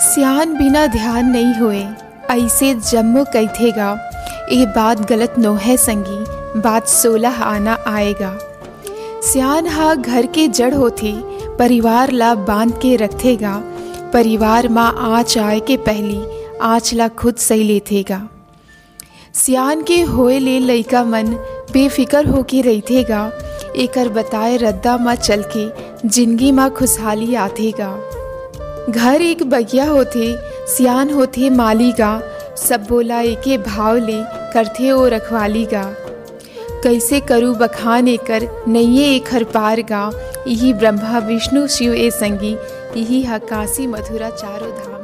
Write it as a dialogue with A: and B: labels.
A: सियान बिना ध्यान नहीं हुए, ऐसे जम्मो कैथेगा ये बात गलत नो है संगी, बात सोलह आना आएगा। सियान हा घर के जड़ होती परिवार ला बाँध के रखेगा परिवार माँ आँच आए के पहली, आँच ला खुद सही लेथेगा। सियान के होए ले लइका मन बेफिकर होके रहिथेगा, एकर बताए रद्दा माँ चल के ज़िंदगी माँ खुशहाली आथेगा। घर एक बगिया होथे सियान होथे माली गा। सब बोला, एक भाव ले, करथे ओ रखवाली गा। कैसे करूँ बखान एकर नैये हर पार गा। यही ब्रह्मा विष्णु शिव ए संगी यही हा काशी मथुरा चारों धाम।